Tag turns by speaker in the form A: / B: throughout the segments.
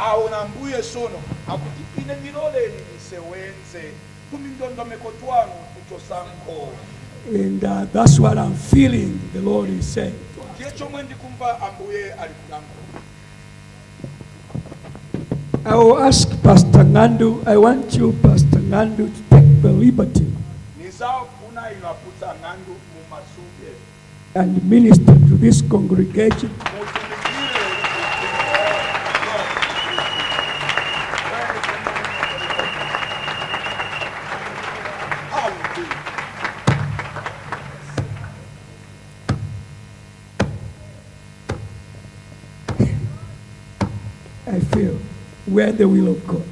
A: aona mbuye sono akuti ine ndiloleni nisewenze kumindondomeko twanu kuchosankho
B: And uh, that's what I'm feeling the Lord is saying
A: ndiye chomwe ndikumva ambuye ali kulango
B: I will ask Pastor Ngandu, I want you, Pastor Ngandu, to take the liberty and minister to this congregation where the will of God.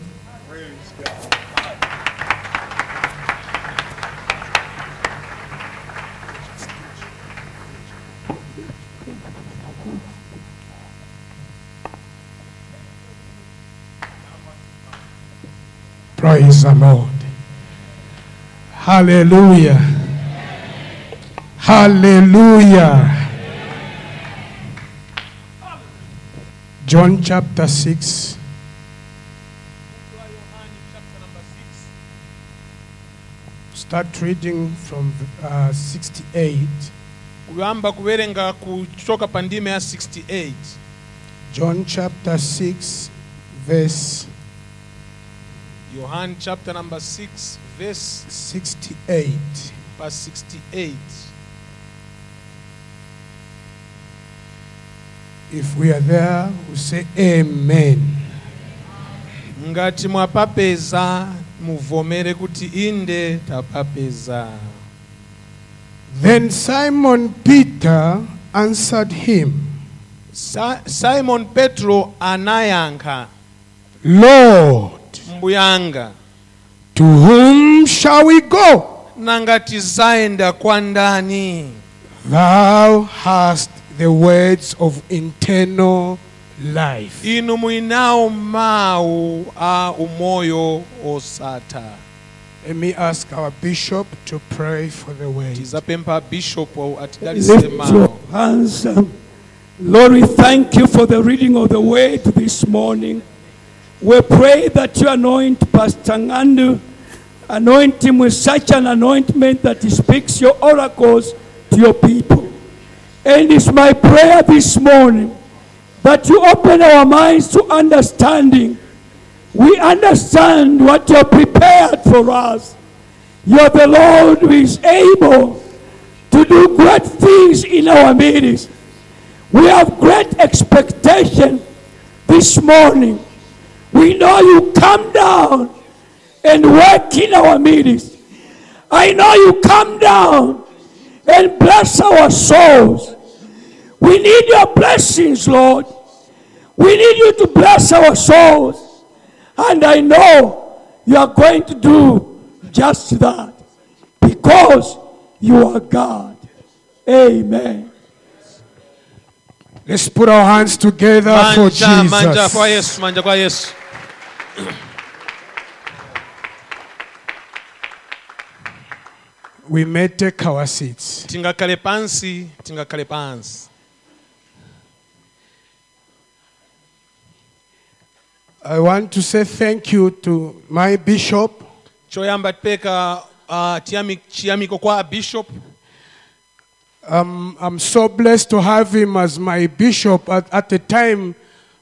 A: Praise
C: the Lord. Hallelujah. Hallelujah. John chapter 6. Start reading from uh, 68.
D: kuyamba kuwerenga kuchoka pa ndime ya 68
C: John chapter 6, verse
D: Yohana chapter number 6 verse
C: 68.
D: pa 68
C: If we are there, we say Amen.
D: ngati mwapapeza kuti inde tapapeza
C: Then Simon Peter answered him,
D: Sa simon petro anayankha
C: Lord,
D: mbuyanga
C: to whom shall we go?
D: nanga tizayenda kwa ndani
C: Thou hast the words of eternal life.
D: inu mwinawo mawu a umoyo osatha
C: Let me ask our bishop to pray for the word.
D: tizapempha bishop atidalise
B: Lift
D: mawu
B: your hands. Lord, we thank you for the reading of the word this morning. We pray that you anoint Pastor Ngandu, anoint him with such an anointment that he speaks your oracles to your people. And it's my prayer this morning that you open our minds to understanding. We understand what you have prepared for us. You're the Lord who is able to do great things in our midst. We have great expectation this morning. We know you come down and work in our midst. I know you come down and bless our souls. We need your blessings, Lord. We need you to bless our souls. And I know you are going to do just that because you are God. Amen.
C: Let's put our hands together for
D: manja manja kwa
C: Jesus.
D: yesu manja kwa yesu
C: We may take our seats.
D: tingakhale pansi tingakhale pansi
C: I want to say thank you to my bishop,
D: choyamba tipeka uh, chiyami- chiyamiko kwa bishop.
C: Um, I'm so blessed to have him as my bishop at, at a time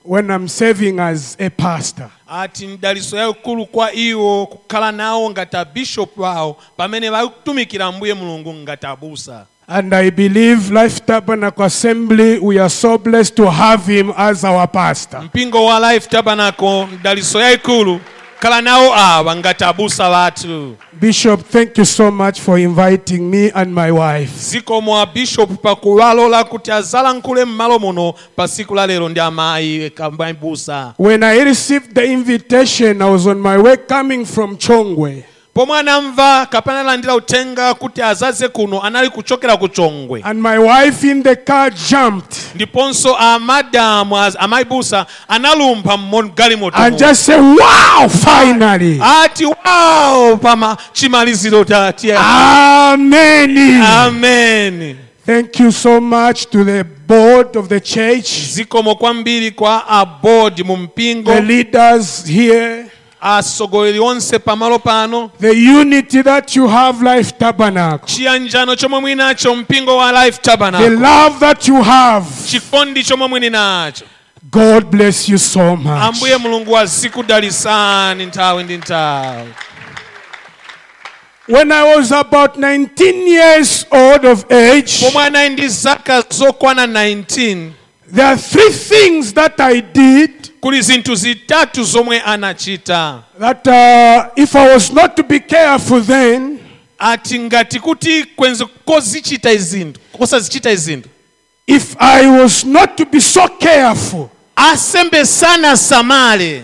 C: when I'm serving as a pastor.
D: ati ndaliso yaikulu kwa iwo kukhala nawo ngati abishop wawo pamene vakutumikira mbuye mulungu ngati abusa
C: And I believe Life Tabernacle Assembly, we are so blessed to have him as our pastor.
D: mpingo wa life tabernacle ndaliso yaikulu khala nawo awa ngati abusa vathu
C: Bishop, thank you so much for inviting me and my wife.
D: zikomo a bishop pakuwalola kuti azalankhule m'malo muno pa siku la lero ndi amayi kambabusa
C: When I received the invitation, I was on my way coming from Chongwe.
D: Pomwe anamva kapena analandira uthenga kuti azaze kuno anali kuchokera ku chongwe
C: And my wife in the car jumped.
D: Ndiponso amadamu amaibusa analumpha mgalimoto
C: and just said, Wow, finally.
D: ati wawo pama chimaliziro
C: Amen.
D: amen.
C: Thank you so much to the board of the church, the leaders here,
D: asogoleri onse pamalo pano.
C: The unity that you have, Life Tabernacle,
D: chiyanjano chomwe muli nacho mpingo wa life
C: the love that you have.
D: chikondi chomwe muli nacho.
C: God bless you so much.
D: ambuye mulungu azikudalisani nthawi ndi nthawi
C: When I was about 19 years old of age,
D: pomwe anali ndi zaka zokwana 19
C: there are three things that I did
D: kuli zinthu zitatu zomwe anachita.
C: That uh, if I was not to be careful then,
D: ati ngati kuti kwenze kozichita izinthu kosazichita izinthu
C: if I was not to be so careful,
D: asembe sanasamale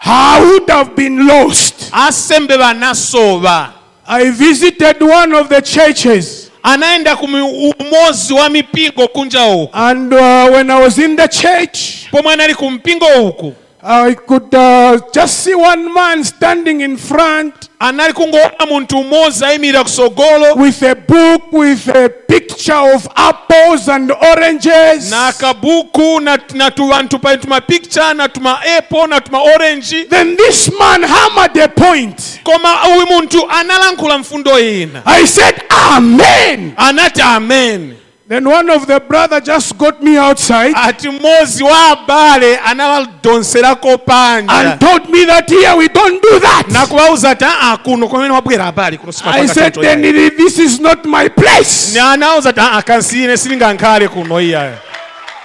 C: I would have been lost.
D: asembe banasoba.
C: I visited one of the churches,
D: anaenda kumuumozi wa mipingo kunja uku
C: and uh, when I was in the church,
D: pomwe anali kumpingo huku. uku
C: I could uh, just see one man standing in front
D: anali kungoona munthu umodzi ayimirira kusogolo
C: with a book with a picture of apples and oranges.
D: na kabuku na, na tu anthu pa tumapicture na tuma apple na tuma orange
C: Then this man hammered a point.
D: koma uyu munthu analankhula mfundo ina
C: I said, Amen.
D: anati amen
C: Then one of the brother just got me outside
D: ati mozi wa abale analadonserako panja
C: and told me that here we don't do that.
D: nakuwauza ati aa kuno kumene wabwera abale kuno
C: I said, then this is not my place.
D: ni anauza ati aa kansine silingankhale kuno iya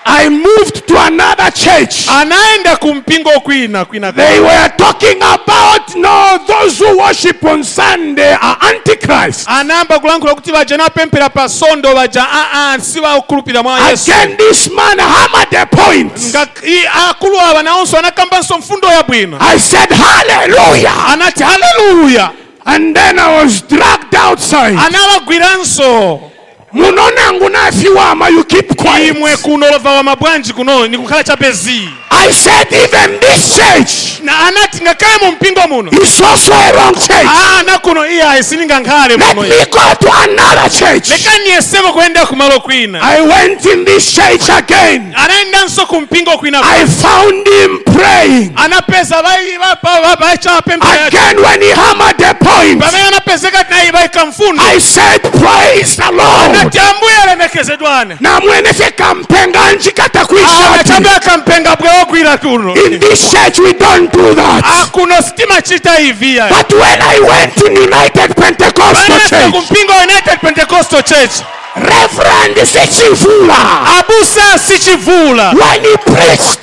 C: I moved to another church.
D: anaenda ku mpingo kwina kwina
C: They were talking about no, those who worship on Sunday are antichrist.
D: anayamba kulankhula kuti napemphera pa sondo baja aa ah, ah, sibakhulupirira mwa yesu
C: Again, this man hammered a point.
D: Akulu nawonso anakambanso mfundo yabwino
C: I said, Hallelujah.
D: anati haleluya
C: And then I was dragged outside. Munonangu nafiwama you keep
D: imwe kunolova wa mabwanji kuno nikukhala chapezi
C: i said even this church
D: na anati ngakhale mu mpingo muno.
C: is also a wrong church.
D: Ah, ana kuno iyayi silingankhale
C: let me go to another church.
D: Lekaniyesepo kuyenda kumalo kwina
C: i went in this church again.
D: Anayendanso ku mpingo kwina
C: i found him praying.
D: Anapeza
C: again when he hammered a point
D: pamene anapezeka nayi bayika mfundo
C: i said praise the lord.
D: Nati ambuye alemekezedwane
C: namwene fekampenga njikata kuishati ah,
D: achambe akampenga bwe ogwira kuno
C: in this church we don't do that.
D: Akuno sitima chita hivi
C: but when i went in united pentecostal church
D: mpingo wa united pentecostal church.
C: Reverend sichivula
D: abusa sichivula.
C: when he preached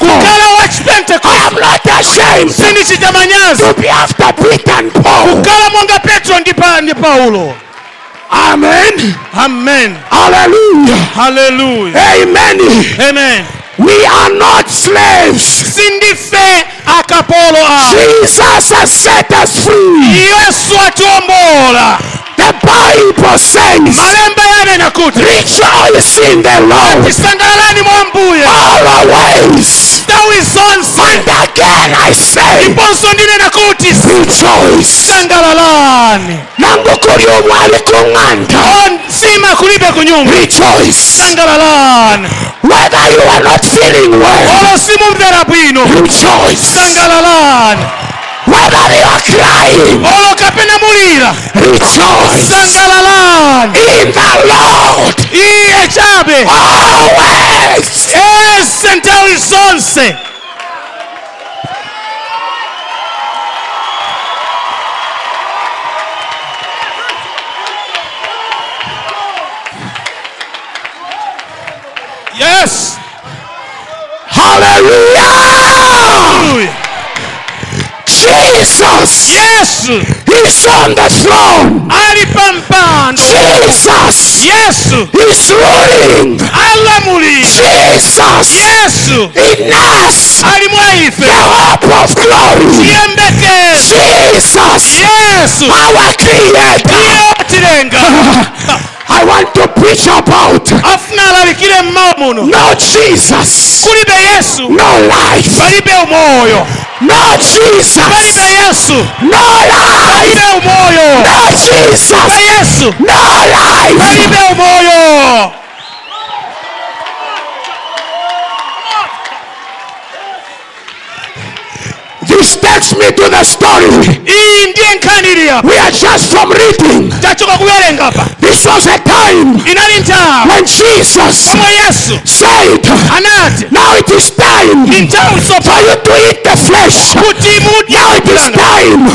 C: Pentecostal.
D: kala
C: I
D: wachipentekoste
C: am not ashamed
D: sindichita manyazi
C: to be after Peter and Paul.
D: kala monga petro ndi pa- ndi paulo
C: Amen.
D: amen
C: Hallelujah.
D: Hallelujah.
C: Amen.
D: amen
C: We are not slaves.
D: sindife akapolo a
C: Jesus has set us free.
D: yesu atiwombola
C: The Bible says,
D: malemba yanena kuti
C: Rejoice in the Lord
D: tisangalalani mwa mbuye
C: always.
D: nthawi zonse
C: And again I say,
D: ndiponso ndinena kuti
C: Rejoice.
D: sangalalani
C: Nangu kuri omwali kung'anda.
D: onsima kulibe kunyumba
C: Rejoice.
D: sangalalani
C: Whether you are not feeling well,
D: olo simumvera bwino
C: rejoice.
D: sangalalani
C: Whether you are crying, oh,
D: olo kapena mulira
C: rejoice.
D: sangalalani
C: In the Lord
D: iye chabe
C: always.
D: ese nthawi zonse yes
C: Hallelujah. Jesus.
D: Yes.
C: He's on the throne.
D: Alipampanda.
C: Jesus.
D: Yes.
C: He's ruling.
D: Alamuli.
C: Jesus.
D: Yes.
C: In us.
D: Alimwaife.
C: The hope of glory.
D: Tiembeke.
C: Jesus.
D: Yes.
C: Our creator.
D: Ndiye
C: I want to preach about no Jesus, no life, No Jesus.
D: Não isso.
C: No life.
D: Vai meu
C: moio.
D: No
C: Jesus.
D: Não isso.
C: No life.
D: Vai meu
C: moio. Takes me to the story.
D: iyi hapa.
C: We are just from reading.
D: tachoka kuwerenga hapa.
C: This was a time
D: inali nthawi.
C: when Jesus
D: omwe yesu
C: said,
D: anati
C: Now it is time for you to eat the flesh.
D: kuti mudye
C: Now it is time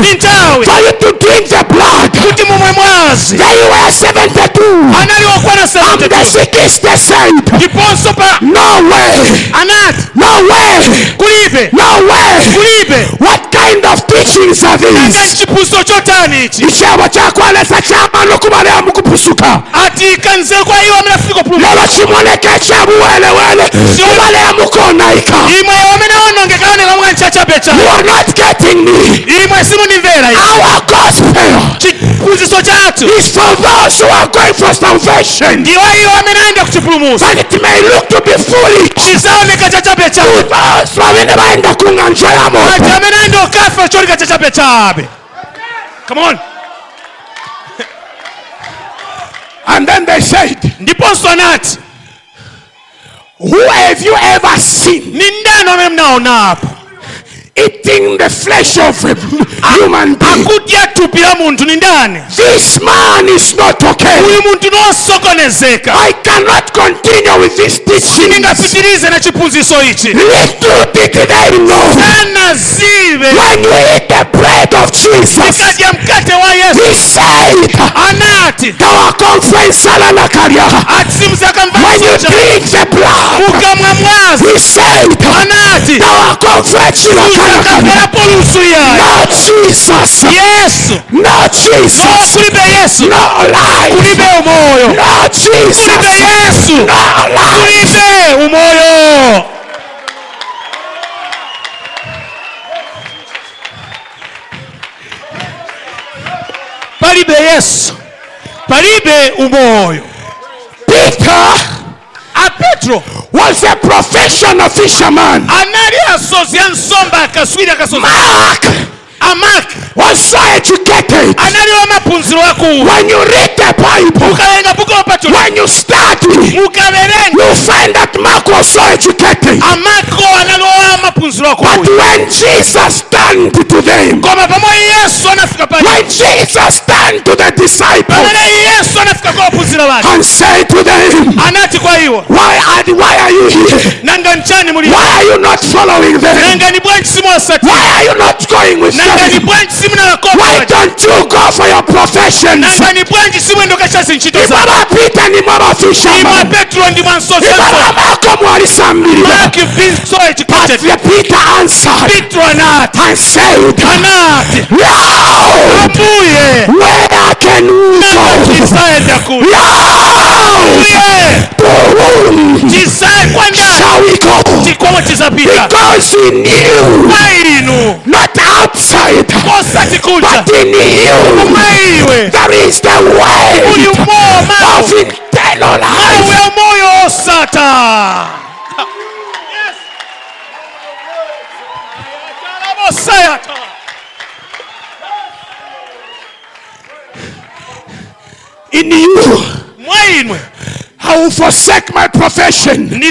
C: for you to drink the blood.
D: kuti mumwe mwazi.
C: They were 72.
D: anali okwana
C: And the
D: 70
C: sickest said,
D: ndiponso pa
C: No way,
D: anati
C: no way,
D: kulibe.
C: No way.
D: kulibe.
C: What kind of teachings are
D: nanga
C: these?
D: chiphunzitso chotani ichi
C: ichebo chakwalesa chamano kubalea mukupusuka
D: ati kanzeru kwa iwo amene afika kupulumuka
C: lelo chimoneke chabuwelewele kubalea mukonaika
D: imwe amene onongekaoneka mwa nchachabe cha
C: you are not getting me.
D: Imwe
C: our gospel
D: chiphunzitso chathu
C: is for those who are going for salvation.
D: Ndiwo iwo amene ayenda kuchipulumusa
C: but it may look to be foolish.
D: Chizaoneka chachabe cha
C: to those bamene bayenda kung'anja ya moto.
D: Amene ayenda okafa cholinga chachabe chabe. Come on.
C: And then they said
D: ndiponso anati
C: who have you ever seen?
D: Ni ndani amene mnaonapo
C: eating the flesh of a human being.
D: Akudya thupi la munthu ni ndani.
C: This man is not okay.
D: Uyu munthu nosokonezeka.
C: I cannot continue with this teaching.
D: ndingapitirize na chiphunzitso ichi
C: Little did they know.
D: Anazive
C: when you eat the bread of Jesus,
D: tikadya mkate wa yesu.
C: he said,
D: anati.
C: Conference salala kariaha.
D: ati
C: When you drink the blood,
D: mukamwa mwazi
C: he said,
D: anati.
C: Our conference Not Jesus.
D: Yes.
C: Not Jesus.
D: Oh, kuribe Yesu.
C: No life.
D: Kuribe umoyo. Not
C: Jesus.
D: Kuribe Yesu.
C: No life.
D: Kuribe umoyo. Paribe Yesu.
C: Paribe.
D: Pica. Petro.
C: was a professional fisherman.
D: anali asozi a nsomba akaswiri akasozi.
C: Mark
D: ah,
C: was so educated.
D: anali wa
C: When you read the Bible,
D: mukawerenga buku lopatula
C: when you study,
D: mukawerenga
C: you find that Mark was so educated.
D: amako anali wa
C: But when Jesus turned to them,
D: koma pamwe yesu anafika pali
C: when Jesus turned to the disciples
D: pamene yesu anafika kwa ophunzira bake
C: and said to them,
D: anati kwa iwo
C: Why are, why are you here?
D: nanga nchani muli
C: Why are you not following them?
D: nanga ni bwanji simosati
C: Why are you not going with
D: nanga ni
C: them? Why don't you go for your professions? Ibara Peter ni
D: mwana
C: fisherman. Ibara Malcolm walisambirira.
D: Mark being so educated.
C: But Peter answered.
D: Peter not.
C: And said.
D: Cannot.
C: Now.
D: Abuye.
C: Where can we go?
D: Now.
C: To whom?
D: Tisae kwenda.
C: Shall we go?
D: Tikomo tisapita.
C: Because he knew.
D: Kairinu.
C: Not outside,
D: osati kuja
C: but in you,
D: umaiwe
C: there is the way
D: uyu moyo mawe
C: of eternal
D: mawe
C: life.
D: ya moyo osata Sayata.
C: In you,
D: mwainwe
C: I will forsake my profession. you,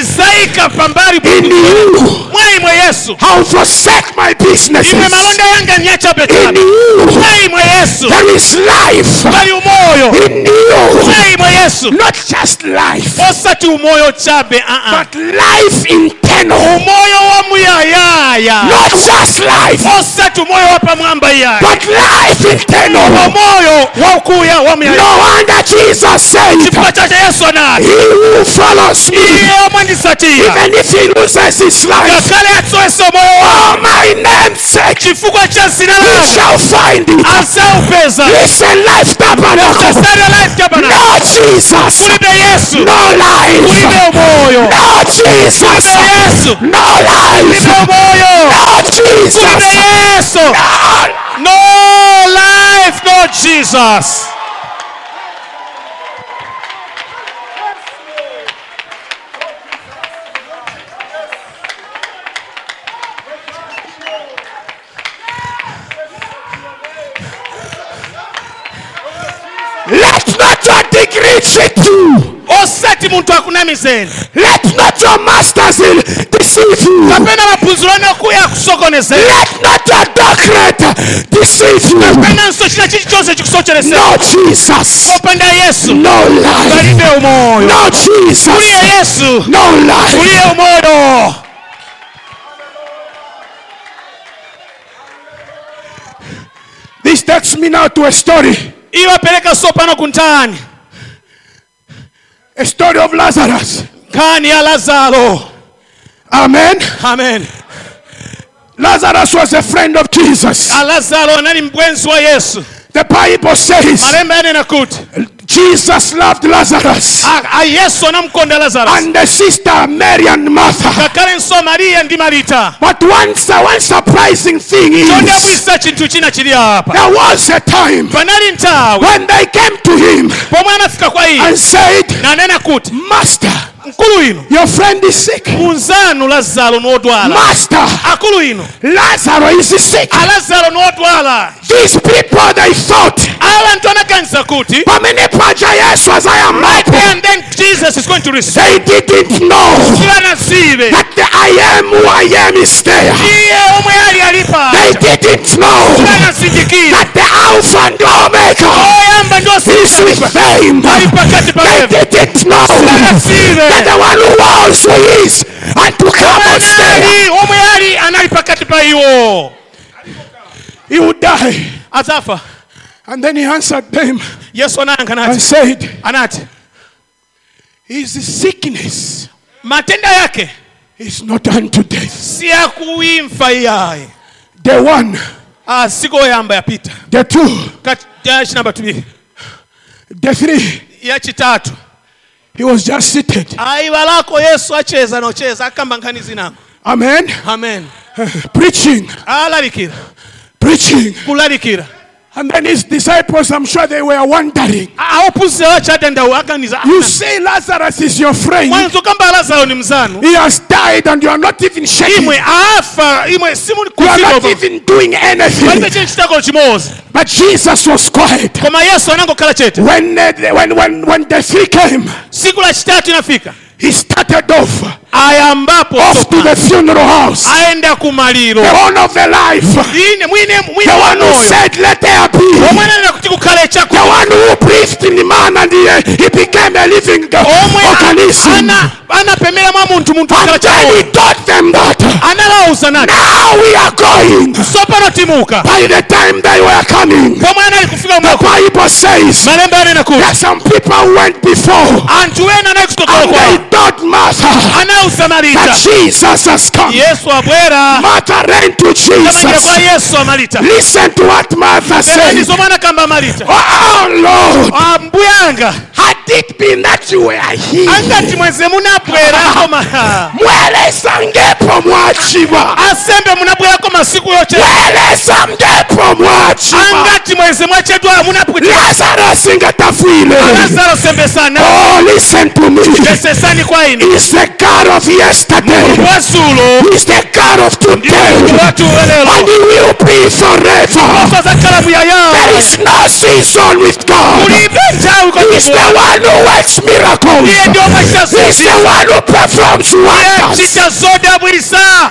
D: mwaimwe yesu.
C: I will forsake my businesses.
D: imwe malonda yanga nyacha
C: you,
D: mwaimwe yesu.
C: There is life.
D: bali umoyo.
C: In you,
D: mwaimwe yesu.
C: Not just life,
D: osati umoyo chabe aa
C: but life internal.
D: umoyo wa muyayaya.
C: Not just life,
D: osati umoyo wa pamwamba yaya
C: but life internal.
D: umoyo wa ukuya wa muyayaya.
C: No wonder Jesus said,
D: Kipacha cha yesu anati
C: He who follows me, even if he loses his life,
D: ngakhale atsowese umoyo wa
C: for my name's sake, mistake,
D: chifukwa cha zina
C: he shall find it.
D: azaupeza
C: Listen, life tabernacle. No Jesus. No life. No Jesus. No life. No Jesus. No.
D: no life no jesus nami zenu.
C: Let not your masters deceive you.
D: Napenda mapumziko yako ya kusokonezea.
C: Let not your doctrine deceive you.
D: Napenda msoshila chichi chose chikusokonezea.
C: No Jesus.
D: Openda Yesu.
C: No lie.
D: Baride umoyo.
C: No Jesus.
D: Kulia Yesu.
C: No lie.
D: Kulia umoyo.
C: This takes me now to a story.
D: Iwapeleka sopano kuntani.
C: A story of Lazarus.
D: nkani ya lazaro
C: Amen.
D: amen
C: Lazarus was a friend of Jesus.
D: A lazaro anali mbwenzi wa yesu
C: The Bible says
D: malembe yanena kuti
C: Jesus loved Lazarus.
D: a- a yesu anamkonda lazaro
C: And the sister Mary and Martha.
D: ngakhalenso mariya ndi marita.
C: But one, one surprising thing is
D: chodabwisa chinthu china chili apa.
C: there was a time when they came to him
D: pomwe anafika kwa
C: and said, Master,
D: ino.
C: your friend is sick.
D: lazaro
C: Master,
D: akulu ino.
C: Lazarus is sick.
D: alazaro
C: These people, they thought,
D: abantu anaganiza kuti
C: pamene paja yesu
D: and then jesus is going to receive
C: they didn't know that the i am who i am is there.
D: Iye omwe ali alipa.
C: They didn't know that the alpha and omega
D: oh,
C: is with them.
D: Ali pakati pa
C: they didn't know that the one who was who is and to come and stay
D: anali omwe ali anali pakati pa iwo
C: he would die.
D: Azafa
C: and then he answered them
D: anayankha
C: and said
D: anati
C: his sickness
D: matenda yake?
C: is not unto death.
D: Si yakuimfa iyaye.
C: The one
D: ah, siku oyamba yapita.
C: the two
D: Kati- ya chinamba tubiri
C: the three.
D: Yachitatu
C: he was just seated.
D: Aibalako yesu acheza nocheza akamba nkhani zinango
C: amen.
D: Amen.
C: Preaching.
D: Alalikira
C: preaching.
D: Kulalikira
C: and then his disciples i'm sure they were wondering.
D: Awophunzira wachatendawo aganiza
C: you say lazarus is your friend.
D: Mwanzo kamba lazaro ni mzanu.
C: He has died and you are not even shaking.
D: Imwe afa imwe simuli
C: you are not even doing anything.
D: Chili chitako chimozi
C: but jesus was quiet.
D: Koma yesu anangokhala chete.
C: When, uh, when, when, when the three came he started off
D: ayambapo
C: off to the funeral house.
D: aenda kumaliro.
C: The one of the life.
D: Ine mwine mwine
C: the one who said let there be. The one who preached in and he, became a living organism oh,
D: ana- anapemera mwa munthu munthu kukhala
C: and he taught them that.
D: Analawuza nati
C: now we are going.
D: Sopano timuka.
C: By the time they were coming
D: pomwe anali kufika
C: the bible says
D: malembe anena kuti
C: that some people went before.
D: Anthu ena anali kutsogolo
C: and they taught martha
D: anawuza
C: that jesus has come.
D: Yesu abwera
C: martha ran to
D: tamangira kwa
C: jesus
D: yesu amalita
C: listen to what martha said.
D: Kamba
C: oh lord byanga
D: angati mweze munabwerako
C: mwelesangepo mwachiwa.
D: Asembe munabwerako masiku
C: yocheelesangepo mwachiwa.
D: Angati mweze mwachedwala
C: munapwelazarus ngatafile
D: lazaro kwa ini.
C: Is
D: ulibe ntawi kwa
C: He's the one who works miracles.
D: iye ndio maisha
C: He's the one who performs wonders.
D: chita zote abwilisa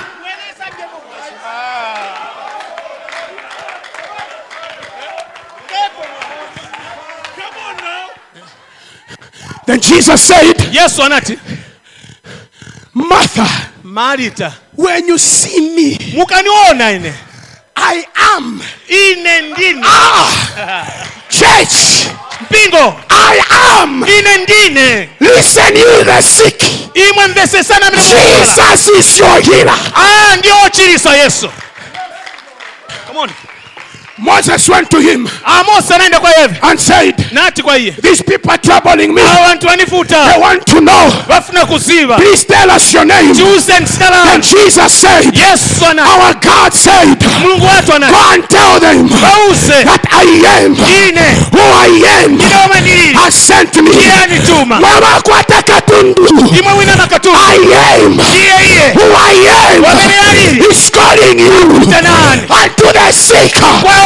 C: Then Jesus said,
D: yesu anati
C: Martha,
D: marita.
C: when you see me,
D: mukaniona
C: I am.
D: ine ndine
C: Ah, church,
D: mpingo
C: I am.
D: ine ndine
C: Listen, you the sick.
D: imwe mvesesana
C: Jesus is your healer.
D: ah ndio chiriso yesu Amoni.
C: Moses went to him
D: Amos anaenda kwa yeve
C: and said,
D: nati kwa iye.
C: These people are troubling me. They want to know.
D: kuziba.
C: Please tell us your name. And Jesus said,
D: Yes, ana
C: Our God said, Go and tell them
D: bause
C: that I am
D: ine.
C: who I am.
D: Inoma
C: has sent me. Mama
D: imwe wina
C: I am who I am. He's calling you.
D: Tanani
C: the
D: seeker.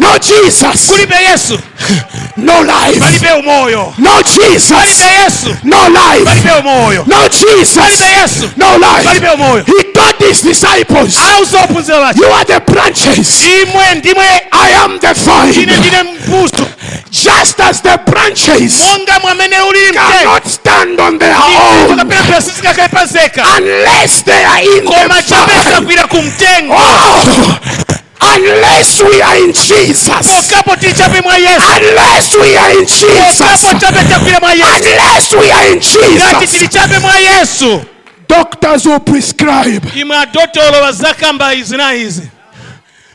C: No Jesus.
D: kulibe yesu
C: No life.
D: balibe umwoyo
C: No Jesus.
D: balibe yesu
C: No life.
D: balibe umwoyo
C: No Jesus.
D: balibe yesu
C: No life.
D: balibe umwoyo
C: He told his disciples,
D: auza ophunzira bati
C: You are the branches.
D: imwe ndimwe
C: I am the
D: ine
C: vine.
D: ndine mbuto
C: Just as the branches
D: monga mwamene
C: cannot stand on their own unless they are in
D: koma
C: the vine. Oh, unless we are in Jesus.
D: pokapo tichape mwa yesu
C: Unless we are in Jesus.
D: pokapo chape chakwira mwa yesu
C: Unless we are in Jesus.
D: tilichape mwa yesu
C: Doctors will prescribe.
D: imwe adotolo bazakamba izi na izi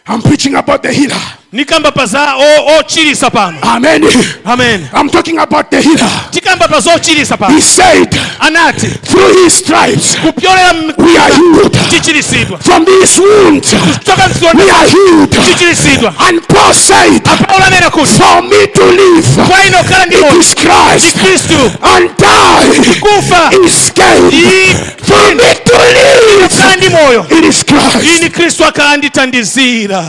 C: I'm preaching about the healer.
D: Nikamba paza o- ochilisa pano.
C: Amen.
D: amen.
C: I'm talking about the healer.
D: tikamba pa pano.
C: He said,
D: anati.
C: through his stripes,
D: kupyolera
C: we are healed.
D: tichilisidwa
C: From these wounds,
D: kutoka
C: we are healed.
D: tichilisidwa
C: And Paul said,
D: apaula nena kuti
C: for me to live,
D: kwa ino kala ndi moyo
C: is Christ.
D: kristu.
C: And die
D: kufa.
C: is gain. For me to live,
D: kala ndi moyo.
C: It is Christ.
D: ini kristu akanditandizira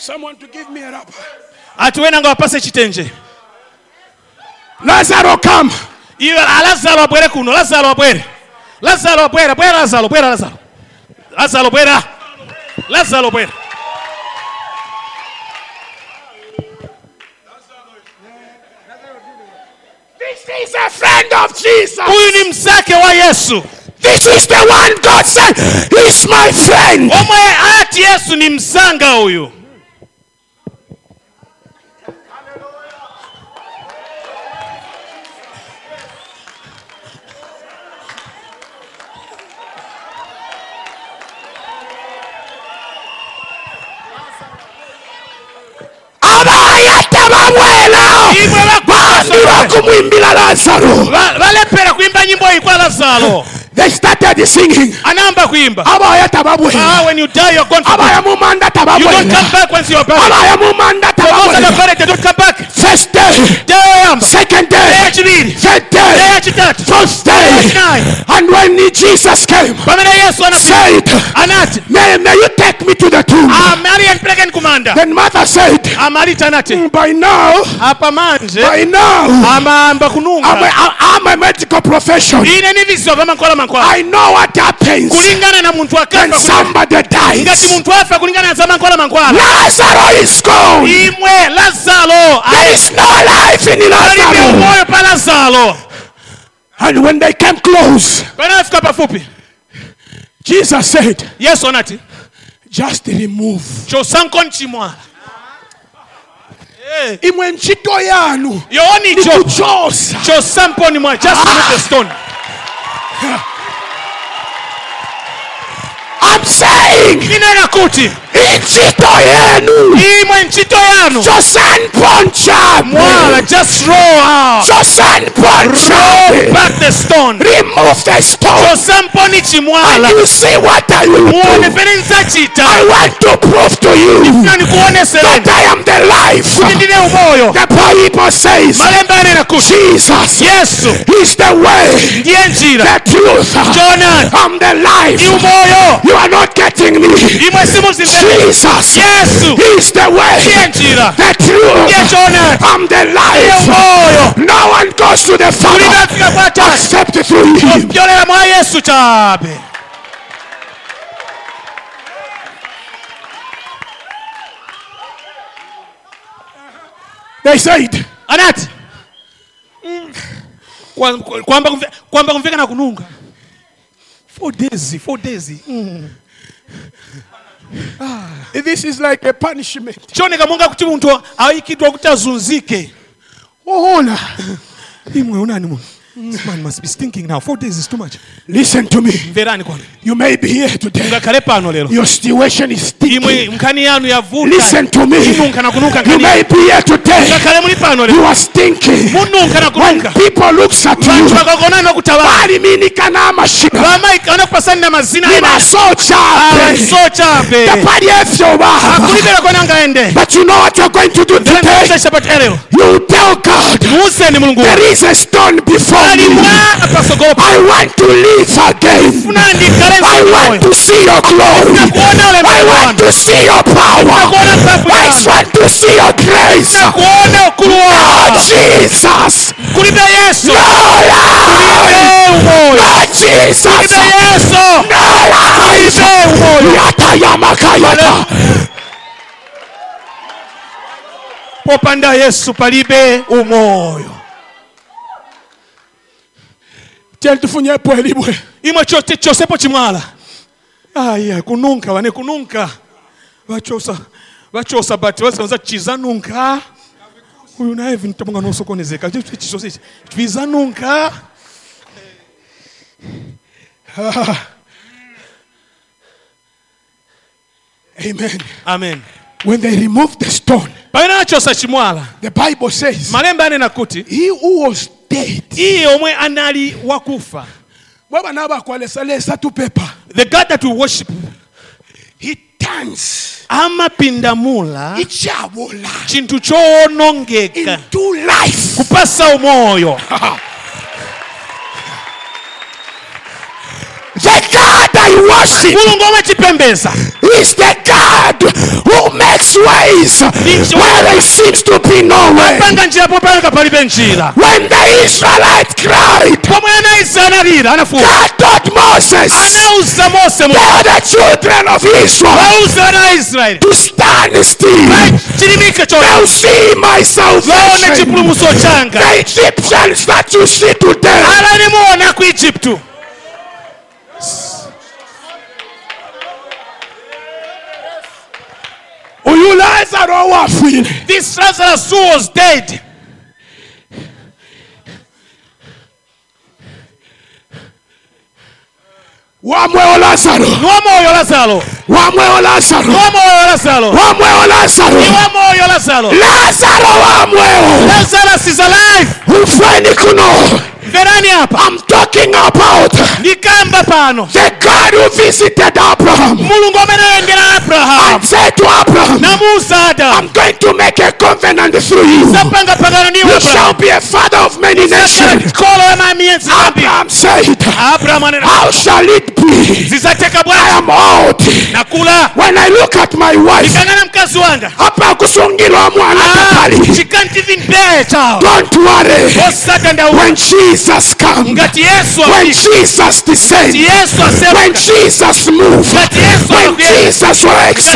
C: Someone to give me a wrap.
D: ati wena nga wapase chitenje
C: Lazaro, come.
D: iwe a lazaro abwere kuno lazaro abwere lazaro abwera bwera lazaro bwera lazaro lazaro bwera ah. lazaro bwera
C: This is a friend of Jesus.
D: huyu ni msake wa yesu
C: This is the one God said, He's my friend.
D: omwe ati yesu ni msanga huyu
C: abayata babwela
D: imwe
C: bandi
D: bakusa
C: bakumwimbila lazaro.
D: Balepera kuimba nyimbo iyi kwa lazaro.
C: They started singing.
D: Anamba kuimba.
C: Abayata
D: ah, when you die you're gone
C: abaya mumandata
D: you don't come back once you're buried.
C: Abaya
D: those are the
C: babwela
D: buried they don't come back.
C: First day.
D: Day
C: second
D: day.
C: Day
D: yachibiri
C: third
D: day.
C: Day
D: yachitatu
C: fourth
D: day.
C: And when Jesus came
D: pamene yesu anafika
C: said
D: anati.
C: May, may you take me to the tomb.
D: Amali yanipelekeni kumanda
C: then mother said
D: amalita anati
C: by now
D: apa manje
C: by now
D: amamba
C: I'm a,
D: kununga
C: I'm a medical profession
D: ine ni vizo vya nkola mankola.
C: I know what happens
D: kulingana na munthu akafa When
C: somebody dies.
D: ngati
C: dies.
D: afa kulingana na zama nkola mankola.
C: Lazaro is gone.
D: imwe lazaro
C: There is no life in
D: Lazaro.
C: Lazarus.
D: moyo pa lazaro
C: And when they came close,
D: panafika pafupi
C: Jesus said,
D: Yes, anati
C: just remove.
D: chosanko nchimwala Eh,
C: Imwe ntchito yanu.
D: Yoonicho
C: nikuchosa.
D: chosamponi mwa just remove the stone.
C: I'm saying,
D: inena kuti
C: ntchito yenu
D: imwe ntchito yanu
C: chosanpo
D: mwala
C: nchabe.
D: just roll out
C: Chosanpo
D: roll
C: nchabe.
D: back the stone
C: Remove the stone.
D: chosamponi
C: And
D: chimwala
C: you see what I will
D: muone
C: do.
D: pene nzachita
C: I want to prove to you
D: na nikuonesereni
C: that I am the life.
D: kuti ndine umoyo
C: The Bible says
D: malemba anena kuti
C: Jesus
D: yesu
C: is the way,
D: ndiye njira
C: the truth, I'm the life.
D: ndi umoyo
C: You are not getting me.
D: imwe simuzimvera
C: Jesus.
D: Yesu.
C: Is the way,
D: njira
C: the truth, I'm the life. No one goes to the Father except through him.
D: kupyolera mwa yesu chabe
C: They said,
D: anati. Kwa- kwa- kwamba kumveka na kununga four days four days. Mm.
C: This is like a punishment.
D: chioneka monga kuti munthu ayikidwa kuti azunzike
C: Ohola.
D: imwe unani munthu This man must be stinking now four days is too much
C: Listen to me.
D: mverani kwanu
C: You may be here today.
D: ngakhale pano lero
C: Your situation is
D: imwe
C: stinking.
D: nkhani yanu yavuta
C: Listen to me.
D: mununka na
C: You
D: nkhani
C: may be here today.
D: ngakhale muli pano
C: You
D: lero
C: are stinking.
D: mununka
C: When
D: kununka
C: people looks at you,
D: vantu vakakuonani nokutavana
C: bali mimi kana mashina.
D: vamaika vanakupasani na mazina
C: Ni
D: ena
C: masocha.
D: avaiso chape
C: Tapali efyo baba.
D: akulibera kona angaende
C: But you know what you're going to do today?
D: shapateleyo
C: You tell God,
D: muuseni mulungu
C: there is a stone before I want to live again. I want to see your glory. I want to see your power. I want to see your grace.
D: Lord
C: Jesus.
D: Kulida Yesu.
C: Lord Jesus.
D: Kulida Yesu.
C: Kulida yatayamakayata
D: popanda yesu palibe umoyo
C: Tell tufunyepo elibwe.
D: imwe chote chosepo chimwala aya kununka wane kununka. Vachosa vachosa but vazikanza chizanunka uyu naye vintamunga nosokonezeka chichose vizanunka
C: Amen.
D: amen.
C: When they removed the stone,
D: pamene achosa chimwala
C: the Bible says,
D: malembe anena kuti
C: he who was dead.
D: iye omwe anali wakufa
C: Baba nabakwalesalesa tupepa.
D: the god that we worship.
C: He turns.
D: Amapindamula
C: ichabola
D: chinthu
C: life.
D: kupasa umoyo
C: I worship is the God who makes ways where there seems to be no way. When the Israelites cried, God taught Moses, tell the children of Israel to stand still. They'll see my salvation. The Egyptians that you see today, Lazaro wafile.
D: this lazarus who was dead.
C: Wamweo Lazaro,
D: niwamoyo lazaro
C: wamweo Lazaro,
D: niwamoyo lazaro
C: wamweo Lazaro,
D: niwamoyo lazaro
C: Lazaro wamweo.
D: lazarus is alive.
C: Kuno. I'm talking about the God who visited Abraham
D: mulungu amene ayendera
C: and said to Abraham, I'm going to make a covenant through you.
D: zapanga pangano ndiwo
C: You shall be a father of many nations.
D: kolo ya mamiyenzi zambi
C: Abraham said, How shall it be? I am old.
D: nakula
C: When I look at my wife,
D: ikangana mkazi wanga
C: hapa kusungilwa mwana
D: Ah, she can't even bear a child
C: Don't worry. When Jesus comes, when Jesus descends, when Jesus moves, when. Jesus works,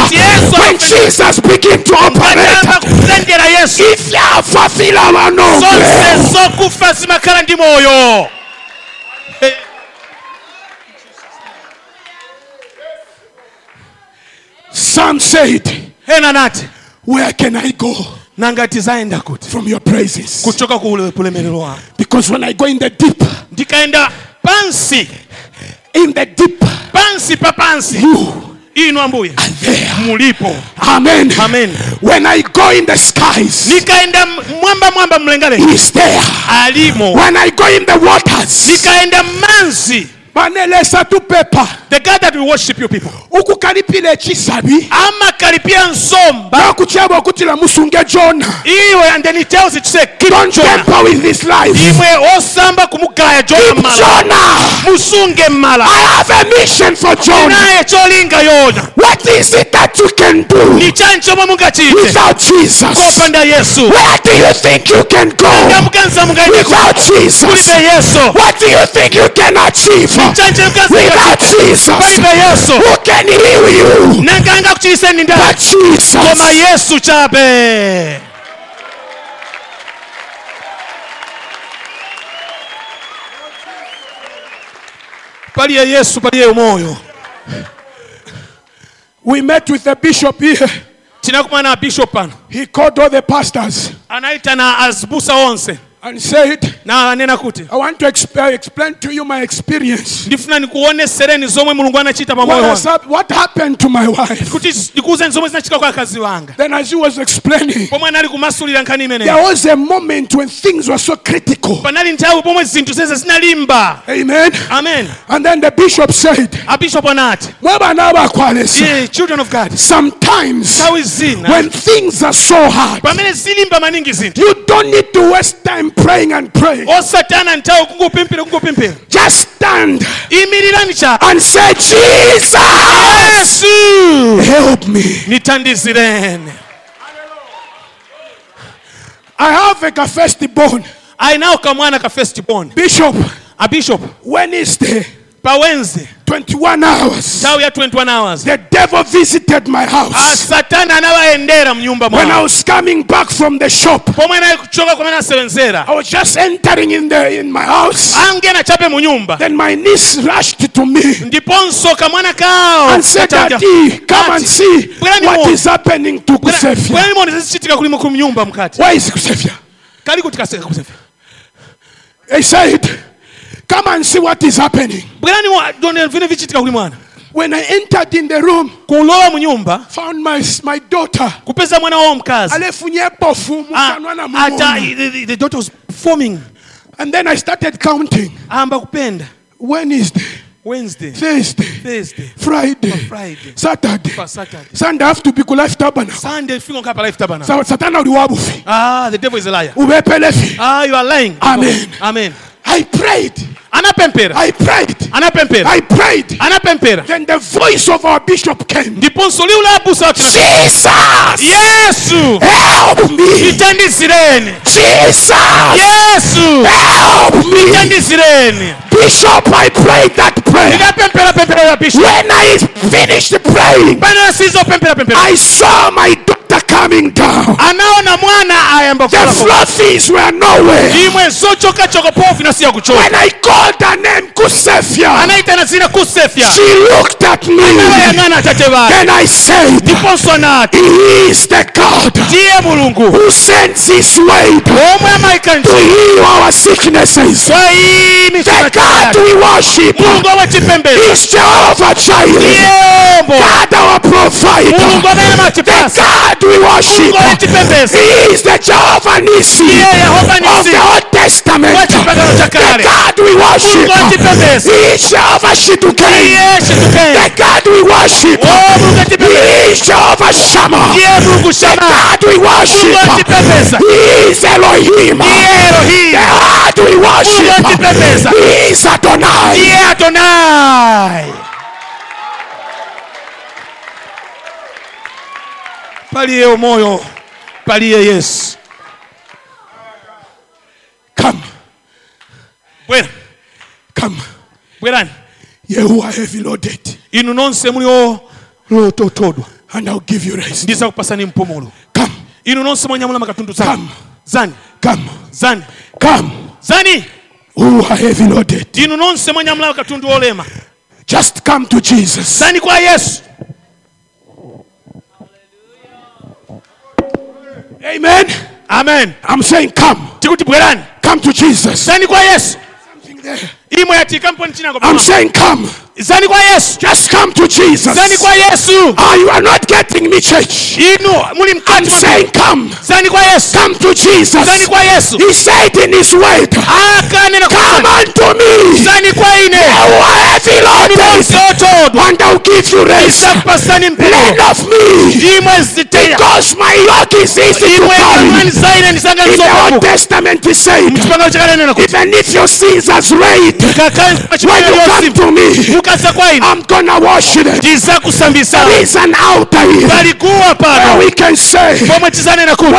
C: when. Jesus begins to operate,
D: atamba kutengera yesu.
C: Ifyafa fila wanonge.
D: zonse zokufa zimakhala ndi moyo.
C: Some said, Where can I go
D: nangati zayenda kuti?
C: from your praises?
D: kuchoka ku ule- kulemerero
C: Because when I go in the deep,
D: ndikaenda pansi.
C: in the deep,
D: pansi pa pansi.
C: you
D: inu ambuye. mulipo.
C: Amen.
D: Amen.
C: When I go in the skies,
D: nikaenda mwamba mwamba mlengale.
C: He's there.
D: alimo.
C: When I go in the waters,
D: nikaenda manzi the god that we worship you people.
C: Ukukalipila echisabi
D: amakalipia nsomba.
C: Bakucheba okutila musunge jona.
D: Iwe and then he tells it say keep
C: don't temper with this life.
D: Imwe osamba kumugaya jona
C: keep
D: mmala musunge mala.
C: i have a mission for
D: Jonah. cholinga yona.
C: What is it that you can do
D: ni
C: without jesus?
D: Kopanda yesu.
C: Where do you think you can go? Without jesus.
D: Kulibe yesu.
C: What do you think you can achieve? Without jesus.
D: Kulibe yesu.
C: Who can heal you?
D: Nanganga kuchiliseni
C: but
D: koma
C: jesus
D: yesu chabe paliye yesu paliye moyo
C: We met with the bishop here.
D: tinakumana na bishop pano
C: He called all the pastors.
D: Anaita na azibusa onse
C: and said,
D: kuti
C: I want to exp- explain to you my experience.
D: ndifuna ndikuonesereni zomwe mulungu anachita pa moyo
C: What, has
D: wanga
C: what happened to my wife?
D: kuti ndikuwuzeni zomwe zinachita kwa akazi wanga
C: Then, as he was explaining,
D: pomwe anali kumasulira nkhani
C: there was a moment when things were so critical.
D: panali nthawi pomwe zinthu zeze zinalimba
C: Amen.
D: amen
C: And then the bishop said,
D: abishop anati
C: "Mwe bana bakwalesa,
D: "Ye, children of god
C: Sometimes when things are so hard,
D: pamene zilimba maningi zinthu
C: you don't need to waste time praying and praying.
D: Oh, osatana nthawi kungopimpira kungopimpira
C: Just stand
D: imirirani
C: and say, Jesus,
D: yesu
C: help me.
D: nithandizireni
C: I have a firstborn.
D: ayinawo kamwana ka firstborn
C: Bishop,
D: a
C: bishop when is
D: pa wednesday
C: 21 hours.
D: nthawi ya 21 hours.
C: The devil visited my
D: Ah,
C: house.
D: satana anawayendera mnyumba
C: When I was coming back from the shop,
D: pomwe anali kuchoka kumene asewenzera
C: I was just entering in the in my house.
D: angena chape mu nyumba
C: Then my niece rushed to me
D: ndiponso kamwana kao.
C: and said, Daddy, come and see what is happening to
D: Bwera-
C: Kusefia.
D: bwerani muone zizichitika kuli mu nyumba mkati.
C: Why is Kusefia?
D: kali kuti kaseka kusefia.
C: He said, Come and see what is happening. When I entered in the room,
D: kulowa mu nyumba
C: found my, my daughter.
D: kupeza mwana wawo mkazi
C: Alefunye pofu
D: Ah,
C: mukanwa na
D: ata the- the- the daughter was forming
C: And then I started counting.
D: amba kupenda
C: the
D: wednesday
C: Thursday,
D: thursday
C: Friday,
D: Friday.
C: Saturday.
D: saturday
C: Sunday have to be ku life tabernacle.
D: sunday fika nkapa life tabernacle.
C: Sa- Satana uliwabufi.
D: ah the devil is a liar
C: Ubepelefi.
D: ah you are lying
C: Amen.
D: amen
C: I prayed.
D: anapempera
C: I prayed.
D: anapempera
C: I prayed.
D: anapempera
C: Then the voice of our bishop came.
D: ndiponso liwu la abusa wachina
C: Jesus!
D: yesu
C: Help me!
D: itandizireni
C: Jesus!
D: yesu
C: Help me!
D: itandizireni
C: Bishop, I prayed that prayer.
D: ndinapempera pempera ya bishop
C: When I finished praying, I saw my daughter coming down.
D: anaona mwana ayamba
C: The
D: kukolako
C: were nowhere.
D: imwe zochokachoka pofu inasiya kuchoka
C: When I called her name Kusefia,
D: anaitana zina kusefya
C: she looked at me.
D: awayang'ana atate bayo
C: Then I said,
D: ndiponso anati
C: He is the God
D: ndiye mulungu
C: who sends His word
D: omwe amayika
C: to heal our sicknesses.
D: kwa iyi
C: The God we worship
D: mulungu wachipembedzo
C: is Jehovah Jireh. God our provider.
D: mulungu amene
C: The God we worship. He is the Jehovah Nissi. Of the Old Testament. The God we worship.
D: Wachipembedzo
C: He is Jehovah
D: ndiye
C: The God we worship.
D: Oh,
C: He is Jehovah Shammah. The God we worship. He is Elohim. The God we worship. He is Adonai.
D: adonai paliye umoyo paliye yesu.
C: Kama
D: bwera.
C: Kama
D: bwerani.
C: Heavy loaded.
D: inu nonse mulio lototodwa
C: And I'll give you rest.
D: ndiza kupasani mpumulo.
C: Kama
D: inu nonse mwanyamula makatundu
C: zani
D: zani.
C: Kama
D: zani.
C: Kama
D: zani.
C: Are heavy
D: inu nonse mwanyamula makatundu olema.
C: Just come to Jesus.
D: zani kwa yesu
C: Amen.
D: amen
C: I'm saying come.
D: tikuti bwerani
C: Come to Jesus.
D: zani kwa yesu
C: Something there.
D: imwe yatika mponi chinako
C: I'm saying come.
D: Zani kwa yesu
C: Just come to Jesus.
D: zani kwa yesu
C: Ah, you are not getting me, church.
D: inu muli
C: I'm saying come.
D: zani kwa yesu
C: Come to Jesus.
D: zani kwa yesu
C: He said in his word,
D: akanena
C: Come unto me.
D: zani kwa ine
C: You are heavy loaded. And I'll give you rest.
D: isakupasani
C: Learn of me.
D: imwe ziteya
C: Because my yoke is easy to carry. In the Old Testament, he said,
D: mchipangano chakanenena kuti
C: even if your sins as
D: kakali
C: when you come to me,
D: mukasa kwa ine
C: I'm gonna wash it.
D: ndizakusambisa
C: There is an altar here
D: palikuwa
C: where we can say,
D: pomwe tizanena kuti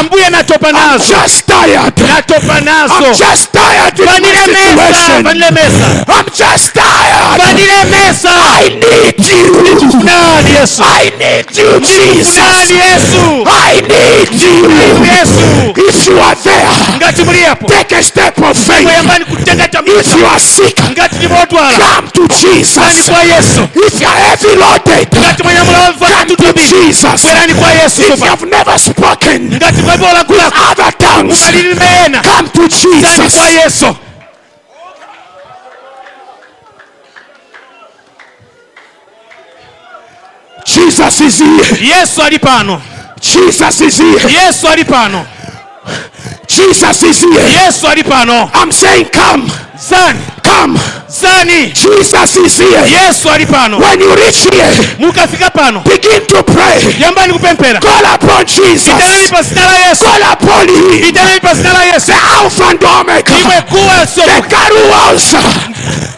D: ambuye natopa
C: I'm
D: nazo
C: just tired.
D: natopa
C: I'm just tired in my
D: vanilemesa
C: situation.
D: vanilemesa
C: I'm just tired.
D: vanilemesa
C: I need you.
D: nani yesu
C: I need you, Jesus.
D: nani yesu
C: I need you.
D: yesu
C: If you are there,
D: ngati muliyapo
C: take a step of faith.
D: mweyambani kutenga
C: If you are sick,
D: ngati ndi modwala
C: come to Jesus. If you are heavy loaded, come to Jesus.
D: bwerani kwa yesu
C: If you have never spoken
D: ngati
C: other tongues, come to Jesus. Jesus is here.
D: yesu ali pano
C: Jesus is here.
D: yesu ali pano
C: Jesus is here.
D: yesu ali pano
C: I'm saying, come,
D: zani
C: come.
D: zani
C: Jesus is here.
D: yesu ali pano
C: When you reach here,
D: mukafika pano
C: begin to pray.
D: yambani kupempera.
C: Call upon
D: Jesus.
C: Jesus.
D: pa zina la yesu
C: Call upon Him.
D: itanani pa zina la yesu
C: The Alpha and Omega.
D: imwe kuwa
C: The
D: somo
C: God who was.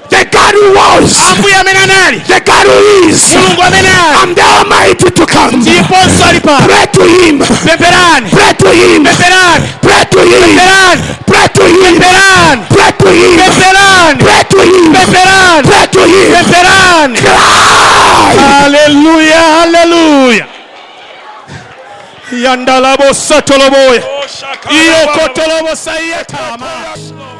C: The God who was.
D: ambuye amene anali
C: The God who is.
D: mulungu amene
C: I'm the Almighty to come.
D: Ndipo ali pano
C: Pray to Him.
D: Pemperani.
C: Pray to Him.
D: Pemperani.
C: Pray to Him.
D: Pemperani.
C: Pray to Him.
D: Pemperani.
C: Pray to Him.
D: Pempherani
C: Pray to Him.
D: pempherani
C: Pray to Him.
D: pempherani
C: Cry.
D: haleluya haleluya yandalabosatoloboya oh, iyo kotolobosa iyetama
E: Yes, Lord.